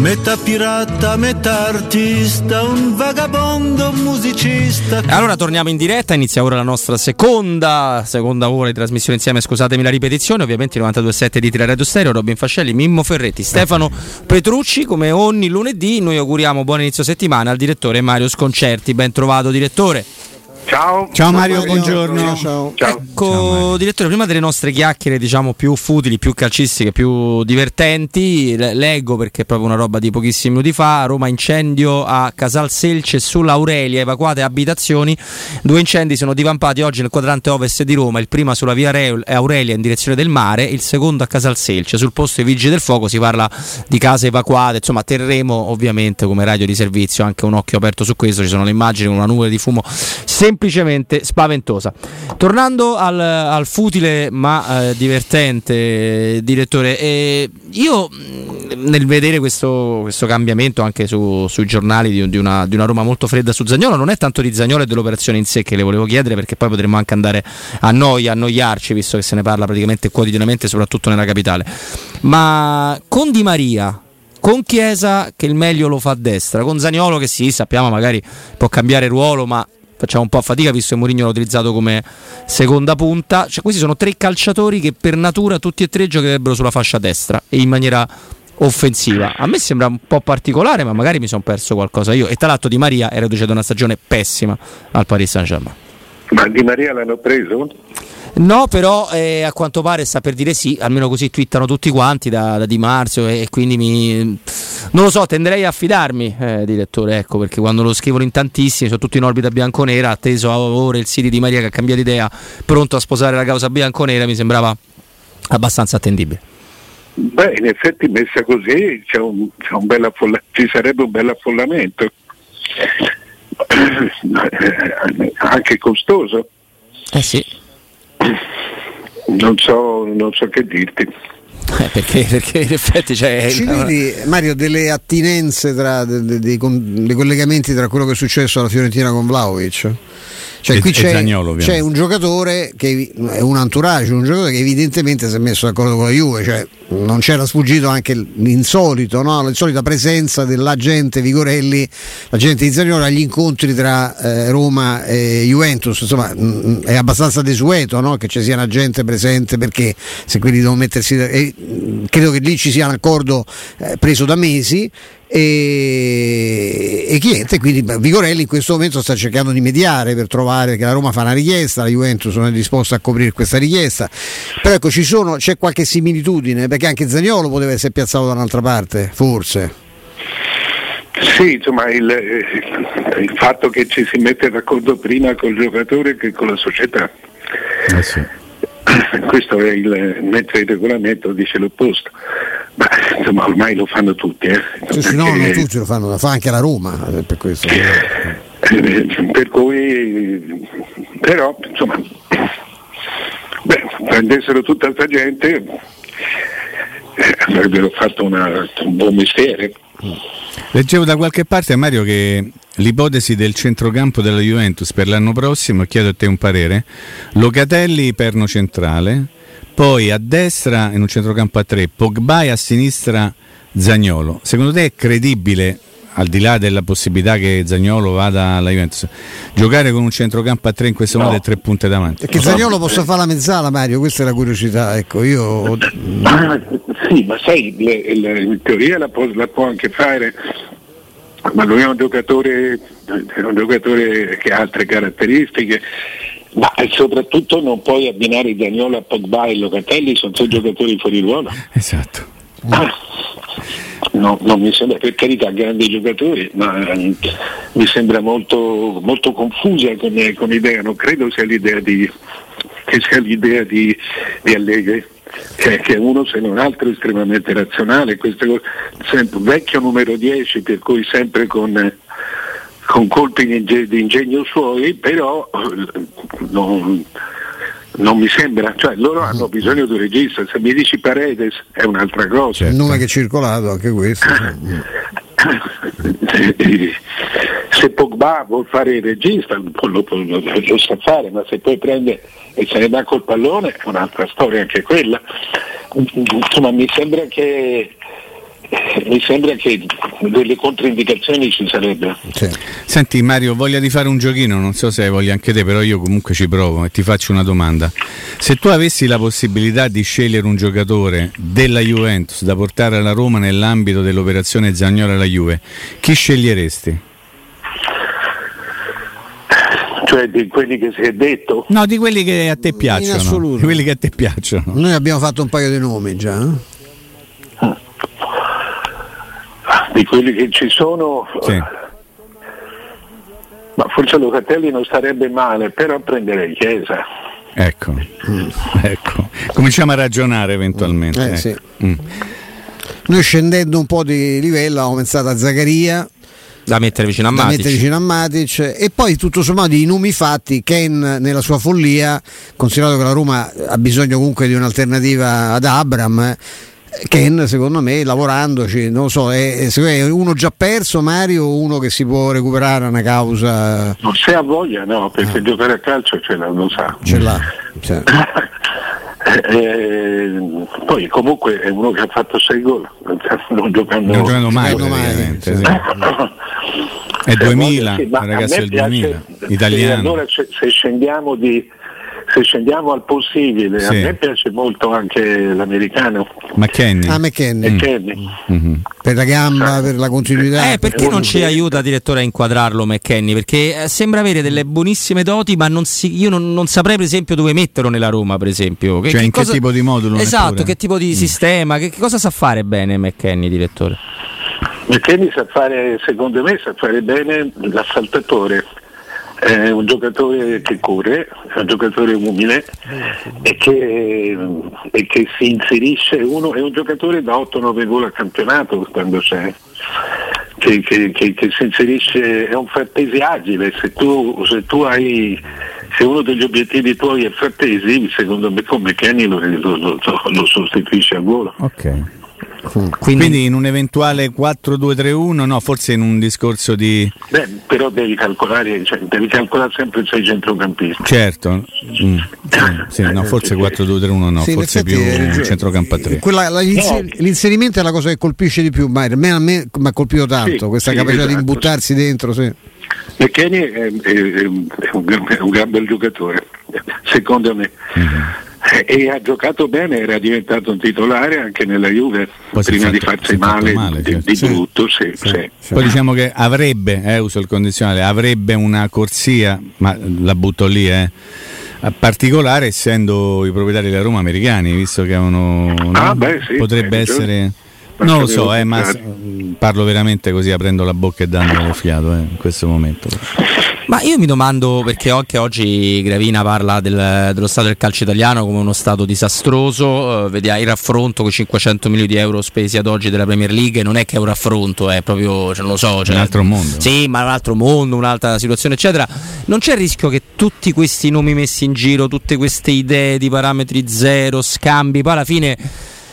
Metà pirata, metà artista, un vagabondo musicista. Allora torniamo in diretta, inizia ora la nostra seconda, seconda ora di trasmissione insieme, scusatemi la ripetizione, ovviamente 92.7 di Tira Radio Stereo, Robin Fascelli, Mimmo Ferretti, Stefano Petrucci, come ogni lunedì noi auguriamo buon inizio settimana al direttore Mario Sconcerti, ben trovato direttore. Ciao. Ciao Mario, buongiorno. Ciao. Ciao. Ecco, ciao direttore, prima delle nostre chiacchiere, diciamo più futili, più calcistiche, più divertenti, leggo perché è proprio una roba di pochissimi minuti fa, Roma incendio a Casal Selce sull'Aurelia, evacuate abitazioni. Due incendi sono divampati oggi nel quadrante ovest di Roma, il primo sulla via Aurelia in direzione del mare, il secondo a Casal Selce. Sul posto dei vigili del fuoco si parla di case evacuate, insomma terremo ovviamente come radio di servizio anche un occhio aperto su questo, ci sono le immagini con una nube di fumo semplicemente spaventosa. Tornando al, al futile ma eh, divertente, direttore, eh, io nel vedere questo, questo cambiamento anche su, sui giornali di, di, una, di, una, Roma molto fredda su Zagnolo, non è tanto di Zagnolo e dell'operazione in sé che le volevo chiedere perché poi potremmo anche andare a noi, a annoiarci, visto che se ne parla praticamente quotidianamente, soprattutto nella capitale. Ma con Di Maria, con Chiesa che il meglio lo fa a destra, con Zaniolo che sì, sappiamo magari può cambiare ruolo, ma facciamo un po' a fatica visto che Mourinho l'ha utilizzato come seconda punta. Cioè, questi sono tre calciatori che per natura tutti e tre giocherebbero sulla fascia destra e in maniera offensiva. A me sembra un po' particolare, ma magari mi sono perso qualcosa io. E tra l'altro Di Maria era reduce da una stagione pessima al Paris Saint-Germain. Ma Di Maria l'hanno preso? No, però eh, a quanto pare sta per dire sì, almeno così twittano tutti quanti da, da Di Marzio e, e, quindi mi... Non lo so, tenderei a fidarmi, eh, direttore, ecco, perché quando lo scrivono in tantissimi, sono tutti in orbita bianconera, atteso a ora il Siri Di Maria che ha cambiato idea, pronto a sposare la causa bianconera, mi sembrava abbastanza attendibile. Beh, in effetti messa così c'è un, c'è un affolla- ci sarebbe un bel affollamento, anche costoso. Eh sì. Non so, non so che dirti. Eh, perché, perché, in effetti c'è. Ci vedi, Mario, delle attinenze tra dei, dei, dei, collegamenti tra quello che è successo alla Fiorentina con Vlaovic? Cioè, qui c'è, Zagnolo, c'è, un giocatore che è un entourage, un giocatore che evidentemente si è messo d'accordo con la Juve, cioè non c'era sfuggito anche l'insolito, no? l'insolita presenza dell'agente Vigorelli, l'agente di Zagnolo agli incontri tra eh, Roma e Juventus, insomma mh, è abbastanza desueto no? che ci sia un agente presente perché se quelli devono mettersi, eh, credo che lì ci sia un accordo eh, preso da mesi e, e niente, quindi Vigorelli in questo momento sta cercando di mediare per trovare che la Roma fa una richiesta, la Juventus non è disposta a coprire questa richiesta, però ecco sono, c'è qualche similitudine perché anche Zagnolo poteva essere piazzato da un'altra parte, forse. Sì, insomma il, il fatto che ci si mette d'accordo prima col giocatore che con la società. Eh sì. Questo è il, mentre il regolamento dice l'opposto. Ma insomma ormai lo fanno tutti. Eh? Sì, sì, no, non tutti lo fanno, lo fa anche la Roma eh, per questo. Eh, per cui, però, insomma, beh, prendessero tutta questa gente eh, avrebbero fatto una, un buon mestiere. Leggevo da qualche parte, Mario, che l'ipotesi del centrocampo della Juventus per l'anno prossimo, chiedo a te un parere, Locatelli perno centrale, poi a destra in un centrocampo a tre, Pogba e a sinistra Zagnolo. Secondo te è credibile, al di là della possibilità che Zagnolo vada alla Juventus, giocare con un centrocampo a tre in questo no. modo e tre punte davanti? Che Zagnolo possa fare la mezzala, Mario, questa è la curiosità. Ecco, io... ah, sì, ma sai, le, le, in teoria la può, la può anche fare ma lui è un giocatore, è un giocatore che ha altre caratteristiche ma soprattutto non puoi abbinare Daniolo a Pogba e Locatelli, sono tre giocatori fuori ruolo. Esatto. Ah, no, non mi sembra, per carità, grandi giocatori, ma mm, mi sembra molto, molto confusa come, come, idea, non credo sia l'idea di, che sia l'idea di, di Allegri. Che, che, è uno se non altro estremamente razionale, questo, sempre, vecchio numero 10 per cui sempre con con colpi di ingegno suoi, però non, non mi sembra, cioè loro hanno bisogno di un regista, se mi dici Paredes è un'altra cosa. Certo. Il nome che è circolato anche questo. se Pogba vuol fare il regista lo, lo, lo, lo, sa fare, ma se poi prende e se ne dà col pallone è un'altra storia anche quella. Insomma mi sembra che mi sembra che delle controindicazioni ci sarebbero. Sì. Senti Mario, voglia di fare un giochino, non so se hai voglia anche te, però io comunque ci provo e ti faccio una domanda. Se tu avessi la possibilità di scegliere un giocatore della Juventus da portare alla Roma nell'ambito dell'operazione Zagnola alla Juve, chi sceglieresti? Cioè di quelli che si è detto? No, di quelli che a te piacciono. In assoluto. Di quelli che a te piacciono. Noi abbiamo fatto un paio di nomi già. Eh? Di quelli che ci sono, sì. ma forse Locatelli non starebbe male, però prendere Chiesa. Ecco, mm. ecco. cominciamo a ragionare eventualmente. Eh, ecco. sì. mm. Noi scendendo un po' di livello abbiamo pensato a Zaccaria da mettere vicino a Matic. Mettere vicino a Matic. E poi tutto sommato i nomi fatti, Ken nella sua follia, considerato che la Roma ha bisogno comunque di un'alternativa ad Abram, eh, Ken secondo me lavorandoci non so è, è, uno già perso Mario o uno che si può recuperare una causa no, se ha voglia no perché ah. giocare a calcio ce l'ha lo sa ce l'ha cioè. eh, poi comunque è uno che ha fatto 6 gol non giocando, non giocando mai, mai sì. è 2000 sì, ragazzi è il 2000 italiano allora se, se scendiamo di se scendiamo al possibile, sì. a me piace molto anche l'americano. McKenny. Ah, McKenny. McKenny. Mm-hmm. Per la gamba, per la continuità. Eh, perché non ci aiuta direttore a inquadrarlo McKenny? Perché eh, sembra avere delle buonissime doti, ma non si, io non, non, saprei per esempio dove metterlo nella Roma, per esempio. Che, cioè che in cosa, che tipo di modulo? Esatto, che tipo di mm. sistema, che, che cosa sa fare bene McKenny, direttore? McKenny sa fare, secondo me, sa fare bene l'assaltatore è un giocatore che corre, è un giocatore umile e che, e che si inserisce, uno, è un giocatore da 8-9 gol al campionato quando c'è. Che, che, che, che, si inserisce, è un frattesi agile, se tu, se tu hai se uno degli obiettivi tuoi è frattesi, secondo me come Kenny lo, lo, lo, lo sostituisce a volo. Okay. Quindi, Quindi, in un eventuale 4-2-3-1, no, forse in un discorso di. Beh, però devi calcolare, cioè, devi calcolare sempre sei centrocampisti. Certo, mm, sì, sì, no, forse 4-2-3-1 no, sì, forse più un centrocampo a 3. Quella, la, no. L'inserimento è la cosa che colpisce di più, ma a me, mi ha colpito tanto questa capacità esatto. di imbuttarsi dentro. Sì. McKenny è, è, è, un, è, un, gran bel giocatore, secondo me. Mm-hmm e ha giocato bene, era diventato un titolare anche nella Juve Poi prima di farsi male, male di, certo. di brutto. Sì, sì, sì. Poi diciamo che avrebbe, eh, uso il condizionale, avrebbe una corsia, ma la butto lì, eh, particolare essendo i proprietari della Roma americani, visto che avevano, ah, beh, potrebbe essere... Non lo so, eh, ma parlo veramente così aprendo la bocca e dando fiato eh, in questo momento. Ma io mi domando perché anche oggi Gravina parla del, dello stato del calcio italiano come uno stato disastroso, uh, vediamo il raffronto con 500 milioni di euro spesi ad oggi della Premier League, non è che è un raffronto, è proprio, cioè, non lo so, cioè, un altro mondo. Sì, ma un altro mondo, un'altra situazione, eccetera. Non c'è il rischio che tutti questi nomi messi in giro, tutte queste idee di parametri zero, scambi, poi alla fine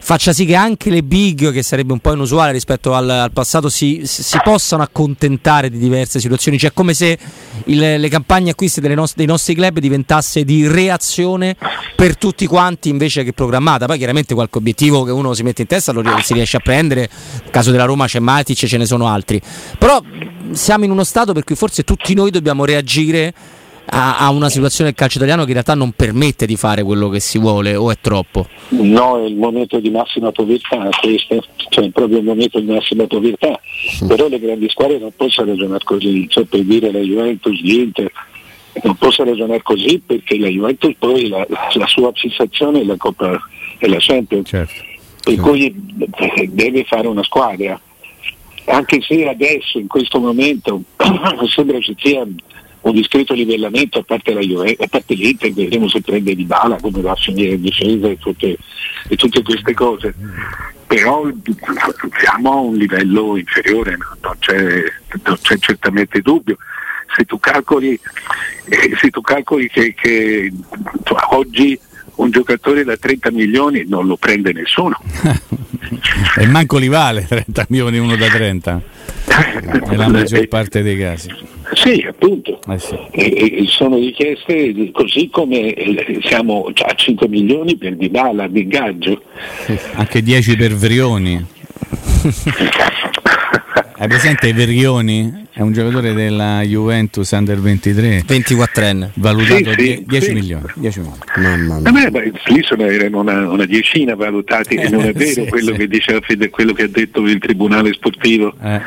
faccia sì che anche le big, che sarebbe un po' inusuale rispetto al, al passato, si, si, possano accontentare di diverse situazioni. Cioè, come se il, le campagne acquisti nost- dei nostri club diventasse di reazione per tutti quanti invece che programmata. Poi, chiaramente, qualche obiettivo che uno si mette in testa lo si riesce a prendere. Nel caso della Roma c'è Matic, ce ne sono altri. Però siamo in uno stato per cui forse tutti noi dobbiamo reagire a, a, una situazione del calcio italiano che in realtà non permette di fare quello che si vuole o è troppo? No, è il momento di massima povertà, questo, cioè è proprio il momento di massima povertà, sì. però le grandi squadre non possono ragionare così, cioè per dire la Juventus, l'Inter, non possono ragionare così perché la Juventus poi la, la sua fissazione è la Coppa e la Champions, certo. per certo. cui deve fare una squadra. Anche se adesso, in questo momento, sembra ci sia un discreto livellamento a parte, la Juve, a parte l'Inter, vedremo se prende di bala, come va a finire in difesa e tutte, e tutte queste cose. Però siamo a un livello inferiore, non c'è, non c'è certamente dubbio. se tu calcoli, eh, se tu calcoli che, che oggi un giocatore da 30 milioni non lo prende nessuno. e manco li vale 30 milioni uno da 30, nella maggior parte dei casi. Sì, appunto. Eh sì. E, e sono richieste così come eh, siamo a 5 milioni per Dybala di ingaggio. Anche 10 per Vrioni. Hai presente Verrioni? È un giocatore della Juventus Under 23 24enne valutato sì, sì, 10 sì. milioni, 10 milioni. Mamma mia. Vabbè, beh, lì sono, erano una, una, decina valutati e non è vero quello che diceva quello che ha detto il tribunale sportivo eh.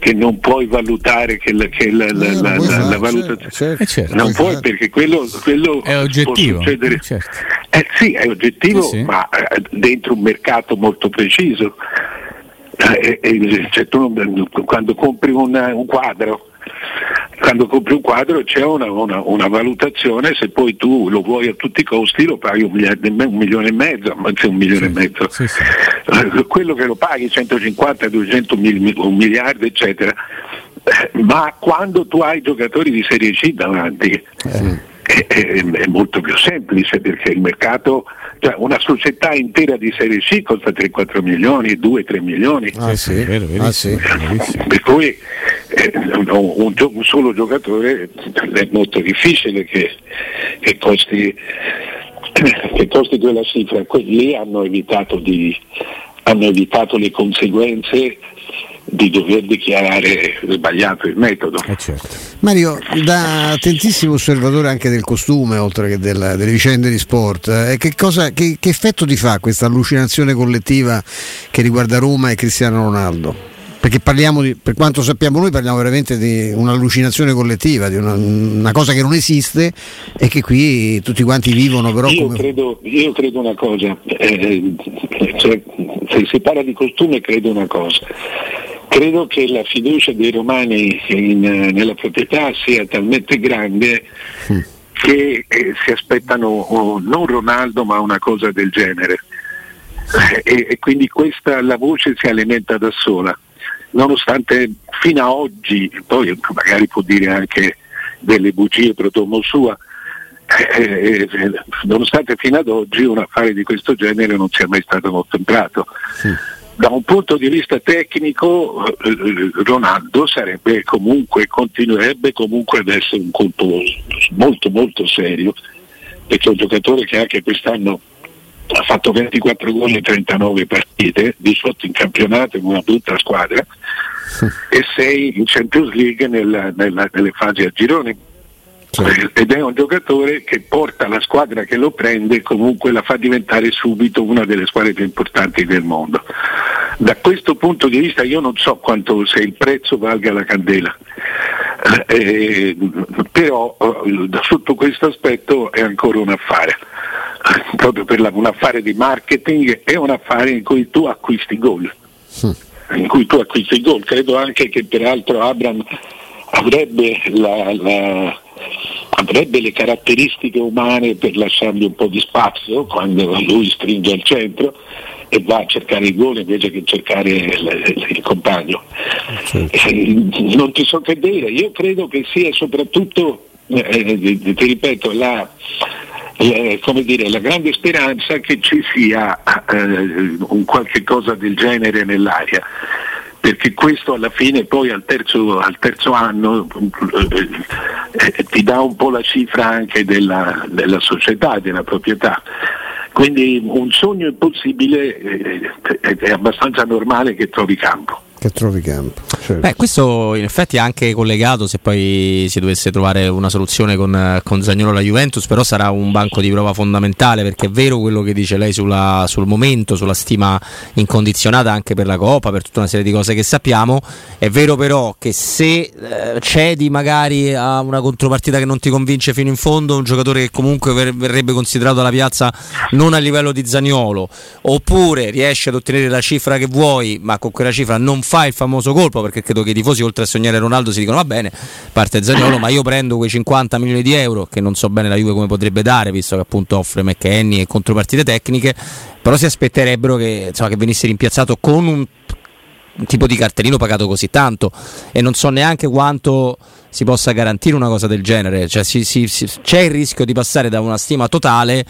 Che non puoi valutare che la, che la, la, la, la certo, valutazione certo, certo. non puoi esatto. perché quello, quello è oggettivo certo. eh, sì è oggettivo ma eh, dentro un mercato molto preciso eh, eh, cioè tu, quando compri un, un, quadro quando compri un quadro c'è una, una, una, valutazione, se poi tu lo vuoi a tutti i costi lo paghi un, un milione e mezzo, anzi un milione sì, e mezzo. Sì, sì. Eh, quello che lo paghi 150, 200, un miliardo, eccetera. Ma quando tu hai giocatori di Serie C davanti, eh è, è, è, molto più semplice perché il mercato, cioè una società intera di Serie C costa 3-4 milioni, 2-3 milioni. Ah, sì, vero, ah, sì. Per cui eh, un, un, un, solo giocatore è molto difficile che, che, costi, che costi quella cifra. Quelli hanno evitato, di, hanno evitato le conseguenze di dover dichiarare sbagliato il metodo. Eh certo. Mario, da attentissimo osservatore anche del costume, oltre che della, delle vicende di sport, eh, che, cosa, che, che effetto ti fa questa allucinazione collettiva che riguarda Roma e Cristiano Ronaldo? perché parliamo di, per quanto sappiamo noi parliamo veramente di un'allucinazione collettiva, di una, una cosa che non esiste e che qui tutti quanti vivono però io, come... credo, io credo una cosa, eh, cioè, se si parla di costume credo una cosa, credo che la fiducia dei romani in, nella proprietà sia talmente grande che eh, si aspettano oh, non Ronaldo ma una cosa del genere. E, e, quindi questa, la voce si alimenta da sola nonostante fino a oggi, poi magari può dire anche delle bugie pro domo sua, eh, eh, nonostante fino ad oggi un affare di questo genere non sia mai stato contemplato. Sì. Da un punto di vista tecnico eh, Ronaldo sarebbe comunque, continuerebbe comunque ad essere un colpo molto molto serio, perché è un giocatore che anche quest'anno ha fatto 24 gol in 39 partite, 18 in campionato in una brutta squadra e 6 in Champions League nella, nella, nelle fasi a gironi. Certo. Ed è un giocatore che porta la squadra che lo prende e comunque la fa diventare subito una delle squadre più importanti del mondo. Da questo punto di vista io non so quanto se il prezzo valga la candela, eh, però eh, sotto questo aspetto è ancora un affare proprio per la, un affare di marketing è un affare in cui tu acquisti gol. Sì. In cui tu acquisti gol. Credo anche che peraltro Abram avrebbe, la, la, avrebbe le caratteristiche umane per lasciargli un po' di spazio quando lui stringe al centro e va a cercare il gol invece che cercare il, il compagno. Certo. Eh, non ti so che dire, io credo che sia soprattutto, eh, eh ti ripeto, la, eh, come dire, la grande speranza che ci sia eh, un qualche cosa del genere nell'aria perché questo alla fine poi al terzo, al terzo anno eh, eh, ti dà un po' la cifra anche della, della società, della proprietà. Quindi un sogno impossibile eh, è abbastanza normale che trovi campo che trovi campo. Certo. Beh, questo in effetti è anche collegato se poi si dovesse trovare una soluzione con, con Zagnolo alla Juventus, però sarà un banco di prova fondamentale perché è vero quello che dice lei sulla, sul momento, sulla stima incondizionata anche per la Coppa, per tutta una serie di cose che sappiamo, è vero però che se eh, cedi magari a una contropartita che non ti convince fino in fondo, un giocatore che comunque ver- verrebbe considerato alla piazza non a livello di Zagnolo, oppure riesci ad ottenere la cifra che vuoi, ma con quella cifra non fa il famoso colpo perché credo che i tifosi oltre a sognare Ronaldo si dicono va bene, parte Zagnolo, ma io prendo quei 50 milioni di euro che non so bene la Juve come potrebbe dare, visto che appunto offre McKenny e contropartite tecniche, però si aspetterebbero che, insomma, che venisse rimpiazzato con un, tipo di cartellino pagato così tanto e non so neanche quanto si possa garantire una cosa del genere. Cioè, si, si, si, c'è il rischio di passare da una stima totale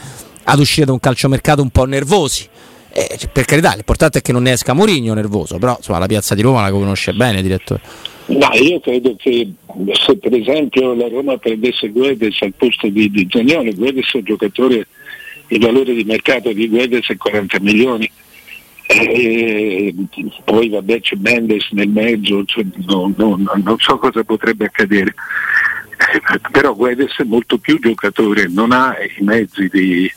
ad uscire da un calciomercato un po' nervosi. Eh, per carità, l'importante è che non ne esca Mourinho nervoso, però insomma, la piazza di Roma la conosce bene, direttore. No, io credo che se per esempio la Roma prendesse Guedes al posto di, di Zagnolo, Guedes è un giocatore, il valore di mercato di Guedes è 40 milioni, e poi vabbè c'è Mendes nel mezzo, cioè, no, no, non so cosa potrebbe accadere, però Guedes è molto più giocatore, non ha i mezzi di,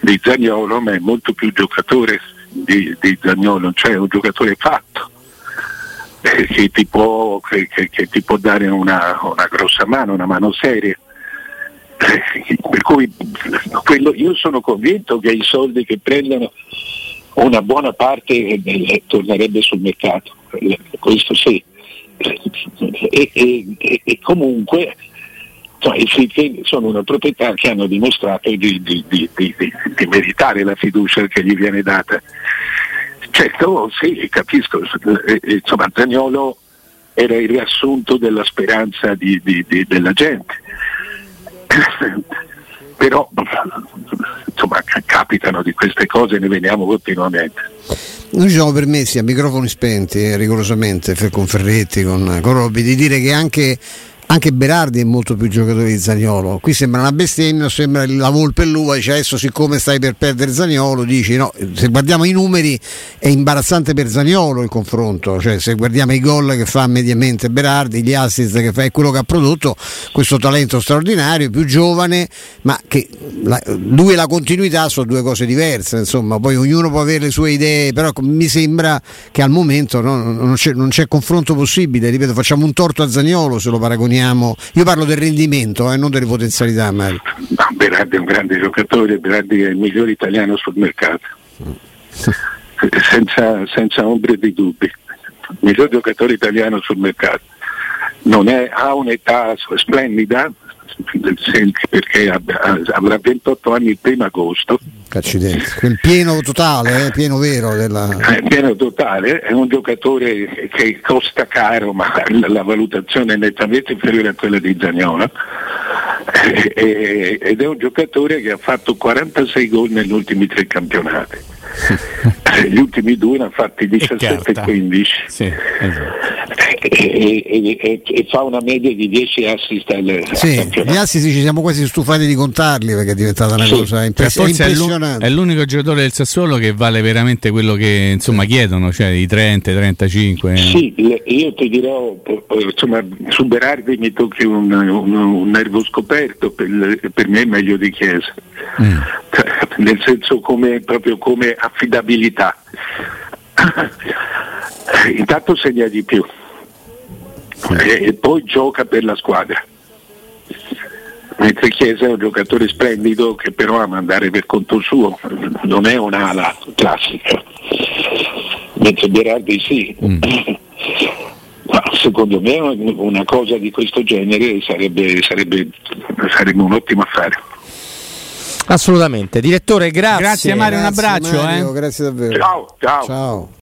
di Zagnolo, ma è molto più giocatore di, di Zagnolo, cioè un giocatore fatto. Eh, che ti, può, che, che, che ti può, dare una, una, grossa mano, una mano seria. Eh, per cui quello, io sono convinto che i soldi che prendono una buona parte eh, tornerebbe sul mercato, questo sì. E, e, e comunque cioè, sono una proprietà che hanno dimostrato di, di, di, di, meritare la fiducia che gli viene data. Certo, sì, capisco, insomma Zagnolo era il riassunto della speranza della gente. Però insomma capitano di queste cose, ne vediamo continuamente. Noi ci siamo permessi a microfoni spenti, eh, rigorosamente, con Ferretti, con, con Robby, di dire che anche anche Berardi è molto più giocatore di Zagnolo. Qui sembra una bestemmia, sembra la volpe e l'uva, dice adesso siccome stai per perdere Zagnolo, dici no, se guardiamo i numeri è imbarazzante per Zagnolo il confronto, cioè se guardiamo i gol che fa mediamente Berardi, gli assist che fa e quello che ha prodotto, questo talento straordinario, più giovane, ma che la, lui e la continuità sono due cose diverse, insomma, poi ognuno può avere le sue idee, però mi sembra che al momento no, non, c'è, non c'è confronto possibile, ripeto, facciamo un torto a Zagnolo se lo paragoniamo rimaniamo. Io parlo del rendimento, eh, non delle potenzialità, Mario. No, Berardi è un grande giocatore, Berardi è il migliore italiano sul mercato. senza, senza ombra di dubbi. Il miglior giocatore italiano sul mercato. Non è, ha un'età splendida, perché avrà 28 anni il primo agosto. Accidenti, quel pieno totale, eh, pieno vero della... Eh, pieno totale, è un giocatore che costa caro, ma la valutazione è nettamente inferiore a quella di Zagnolo. Eh, ed è un giocatore che ha fatto 46 gol negli ultimi tre campionati. Gli ultimi due ne ha fatti 17 e 15. Sì, esatto e, e, e, fa una media di 10 assist al, sì, gli assist ci siamo quasi stufati di contarli perché è diventata una sì. cosa impress- impressionante. è l'unico giocatore del Sassuolo che vale veramente quello che insomma chiedono cioè i 30, 35 sì, io ti dirò insomma su Berardi mi tocchi un, un, un nervo scoperto per, per, me è meglio di Chiesa. Mm. nel senso come, proprio come affidabilità. Intanto segna di più e, e poi gioca per la squadra. Mentre Chiesa è un giocatore splendido che però ama andare per conto suo, non è un'ala classica. Mentre Berardi sì. Mm. Ma secondo me una cosa di questo genere sarebbe, sarebbe, sarebbe un ottimo affare. Assolutamente. Direttore, grazie. Grazie Mario, un abbraccio. Mario, eh. Grazie davvero. Ciao, ciao. ciao.